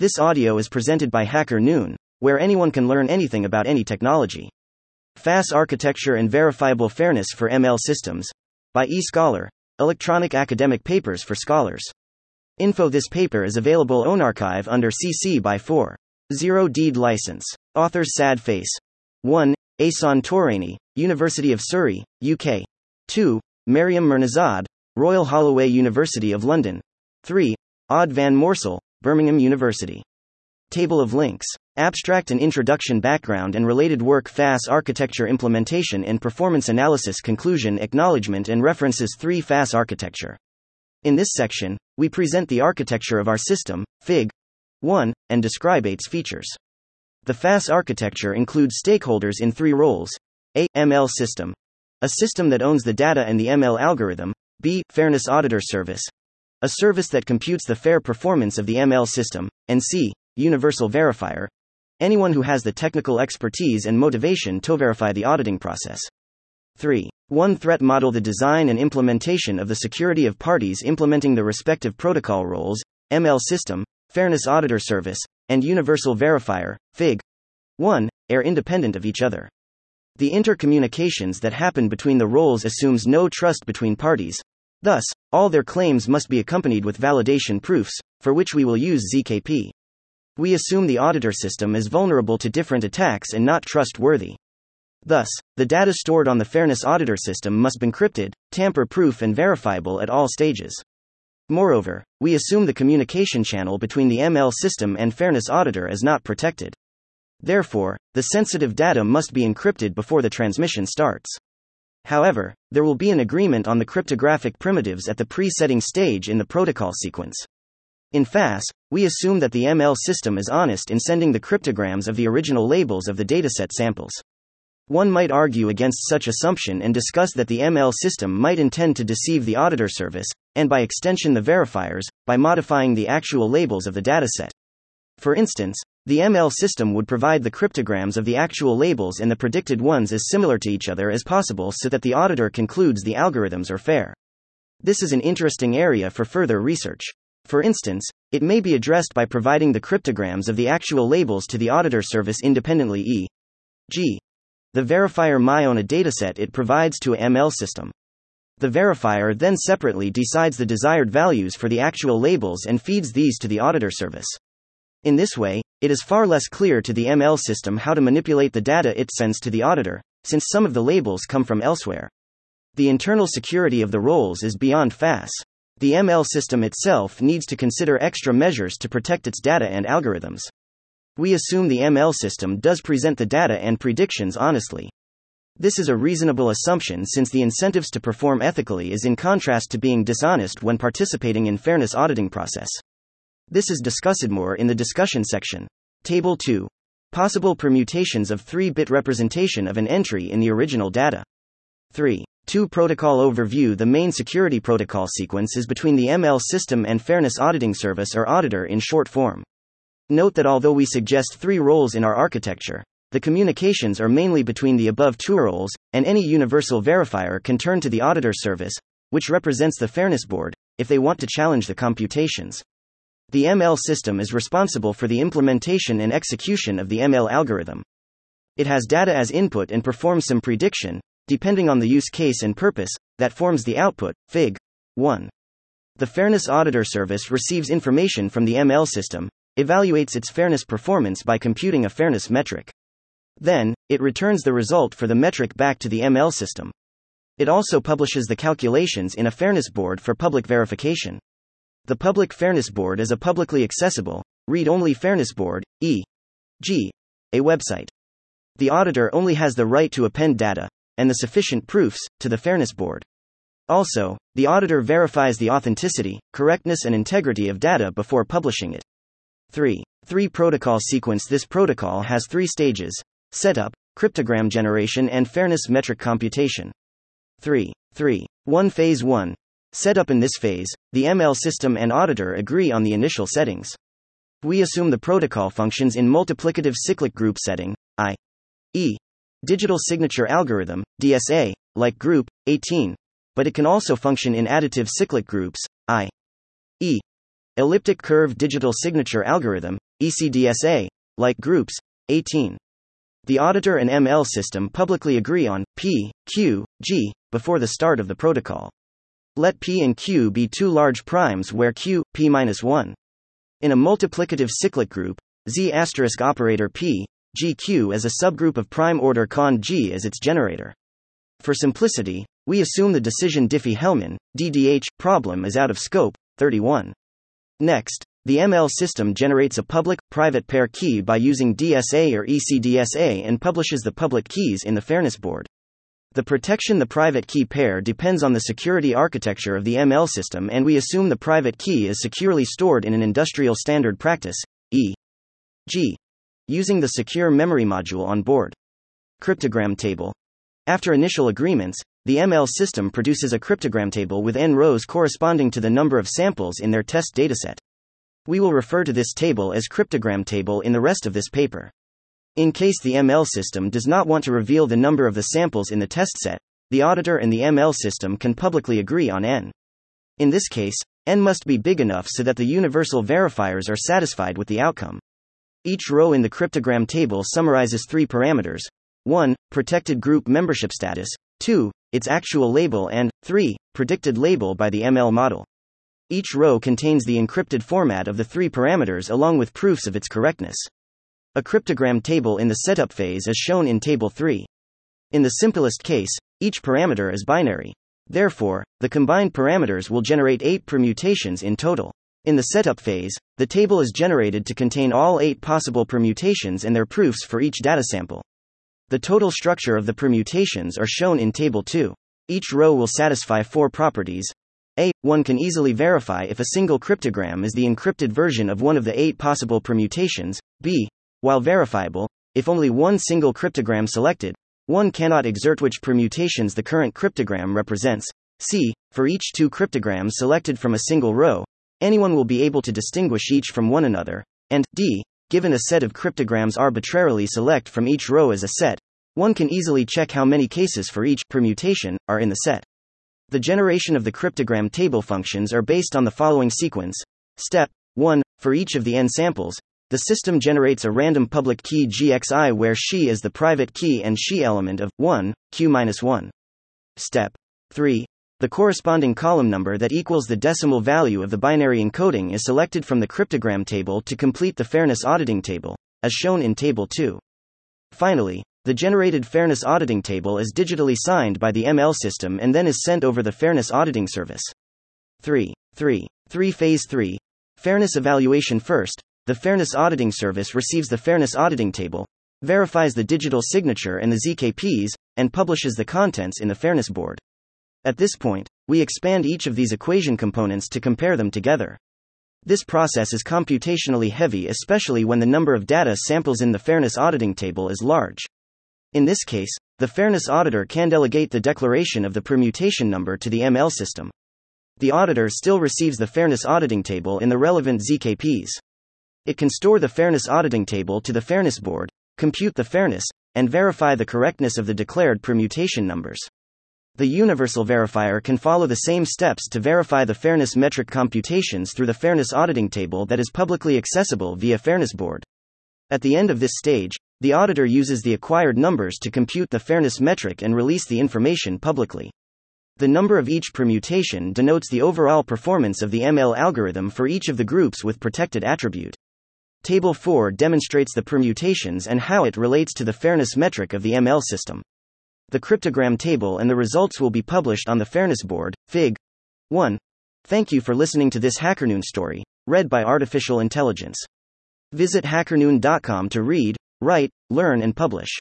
This audio is presented by HackerNoon, where anyone can learn anything about any technology. FaaS Architecture and Verifiable Fairness for ML Systems by eScholar, Electronic Academic Papers for Scholars. Info This paper is available on arXiv under CC by 4. 0 Deed License. Authors Sad Face. 1. Ehsan Toreini, University of Surrey, UK. 2. Maryam Mehrnezhad, Royal Holloway University of London. 3. Aad van Moorsel, Birmingham University. Table of links. Abstract and introduction background and related work FaaS architecture implementation and performance analysis conclusion acknowledgement and references 3 FaaS architecture. In this section, we present the architecture of our system, FIG 1, and describe its features. The FaaS architecture includes stakeholders in three roles A. ML system, a system that owns the data and the ML algorithm, B. Fairness Auditor Service, a service that computes the fair performance of the ML system, and C. Universal Verifier, anyone who has the technical expertise and motivation to verify the auditing process. 3. 1 Threat model the design and implementation of the security of parties implementing the respective protocol roles, ML system, Fairness Auditor Service, and Universal Verifier, FIG. 1, are independent of each other. The intercommunications that happen between the roles assumes no trust between parties, Thus, all their claims must be accompanied with validation proofs, for which we will use ZKP. We assume the auditor system is vulnerable to different attacks and not trustworthy. Thus, the data stored on the Fairness Auditor system must be encrypted, tamper proof, and verifiable at all stages. Moreover, we assume the communication channel between the ML system and Fairness Auditor is not protected. Therefore, the sensitive data must be encrypted before the transmission starts. However, there will be an agreement on the cryptographic primitives at the pre-setting stage in the protocol sequence. In FaaS, we assume that the ML system is honest in sending the cryptograms of the original labels of the dataset samples. One might argue against such assumption and discuss that the ML system might intend to deceive the auditor service, and by extension the verifiers, by modifying the actual labels of the dataset. For instance, the ML system would provide the cryptograms of the actual labels and the predicted ones as similar to each other as possible so that the auditor concludes the algorithms are fair. This is an interesting area for further research. For instance, it may be addressed by providing the cryptograms of the actual labels to the auditor service independently e.g. The verifier MI on a dataset it provides to a ML system. The verifier then separately decides the desired values for the actual labels and feeds these to the auditor service. In this way, it is far less clear to the ML system how to manipulate the data it sends to the auditor, since some of the labels come from elsewhere. The internal security of the roles is beyond FaaS. The ML system itself needs to consider extra measures to protect its data and algorithms. We assume the ML system does present the data and predictions honestly. This is a reasonable assumption since the incentives to perform ethically is in contrast to being dishonest when participating in fairness auditing process. This is discussed more in the discussion section. Table 2. Possible permutations of 3 bit representation of an entry in the original data. 3. 2 Protocol Overview The main security protocol sequence is between the ML system and Fairness Auditing Service or Auditor in short form. Note that although we suggest three roles in our architecture, the communications are mainly between the above two roles, and any universal verifier can turn to the Auditor Service, which represents the Fairness Board, if they want to challenge the computations. The ML system is responsible for the implementation and execution of the ML algorithm. It has data as input and performs some prediction, depending on the use case and purpose, that forms the output, Fig. 1. The Fairness Auditor Service receives information from the ML system, evaluates its fairness performance by computing a fairness metric. Then, it returns the result for the metric back to the ML system. It also publishes the calculations in a fairness board for public verification. The Public Fairness Board is a publicly accessible, read only fairness board, e.g., a website. The auditor only has the right to append data, and the sufficient proofs, to the Fairness Board. Also, the auditor verifies the authenticity, correctness, and integrity of data before publishing it. 3. 3 Protocol Sequence This protocol has three stages setup, cryptogram generation, and fairness metric computation. 3. 3. 1 Phase 1 Set up in this phase, the ML system and auditor agree on the initial settings. We assume the protocol functions in multiplicative cyclic group setting, i.e., digital signature algorithm, DSA, like group 18, but it can also function in additive cyclic groups, i.e., elliptic curve digital signature algorithm, ECDSA, like groups, 18. The auditor and ML system publicly agree on P, Q, G before the start of the protocol. Let P and Q be two large primes where Q, P-1. In a multiplicative cyclic group, Z asterisk operator P, GQ as a subgroup of prime order con G as its generator. For simplicity, we assume the decision Diffie-Hellman, DDH, problem is out of scope, 31. Next, the ML system generates a public private pair key by using DSA or ECDSA and publishes the public keys in the fairness board. The protection the private key pair depends on the security architecture of the ML system, and we assume the private key is securely stored in an industrial standard practice, e.g., using the secure memory module on board. Cryptogram table. After initial agreements, the ML system produces a cryptogram table with n rows corresponding to the number of samples in their test dataset. We will refer to this table as cryptogram table in the rest of this paper. In case the ML system does not want to reveal the number of the samples in the test set, the auditor and the ML system can publicly agree on n. In this case, n must be big enough so that the universal verifiers are satisfied with the outcome. Each row in the cryptogram table summarizes three parameters 1. Protected group membership status, 2. Its actual label, and 3. Predicted label by the ML model. Each row contains the encrypted format of the three parameters along with proofs of its correctness. A cryptogram table in the setup phase is shown in Table 3. In the simplest case, each parameter is binary. Therefore, the combined parameters will generate 8 permutations in total. In the setup phase, the table is generated to contain all 8 possible permutations and their proofs for each data sample. The total structure of the permutations are shown in Table 2. Each row will satisfy four properties. A. One can easily verify if a single cryptogram is the encrypted version of one of the eight possible permutations. B. While verifiable, if only one single cryptogram selected, one cannot exert which permutations the current cryptogram represents. C. For each two cryptograms selected from a single row, anyone will be able to distinguish each from one another. And D. Given a set of cryptograms arbitrarily select from each row as a set, one can easily check how many cases for each permutation are in the set. The generation of the cryptogram table functions are based on the following sequence. Step 1. For each of the n samples, the system generates a random public key GXI where she is the private key and she element of 1, Q-1. Step 3. The corresponding column number that equals the decimal value of the binary encoding is selected from the cryptogram table to complete the fairness auditing table, as shown in Table 2. Finally, the generated fairness auditing table is digitally signed by the ML system and then is sent over the fairness auditing service. 3. 3. 3 Phase 3. Fairness evaluation first. The Fairness Auditing Service receives the Fairness Auditing Table, verifies the digital signature and the ZKPs, and publishes the contents in the Fairness Board. At this point, we expand each of these equation components to compare them together. This process is computationally heavy, especially when the number of data samples in the Fairness Auditing Table is large. In this case, the Fairness Auditor can delegate the declaration of the permutation number to the ML system. The auditor still receives the Fairness Auditing Table in the relevant ZKPs. It can store the fairness auditing table to the fairness board, compute the fairness, and verify the correctness of the declared permutation numbers. The universal verifier can follow the same steps to verify the fairness metric computations through the fairness auditing table that is publicly accessible via Fairness Board. At the end of this stage, the auditor uses the acquired numbers to compute the fairness metric and release the information publicly. The number of each permutation denotes the overall performance of the ML algorithm for each of the groups with protected attribute. Table 4 demonstrates the permutations and how it relates to the fairness metric of the ML system. The cryptogram table and the results will be published on the Fairness Board, Fig. 1. Thank you for listening to this HackerNoon story, read by Artificial Intelligence. Visit hackerNoon.com to read, write, learn, and publish.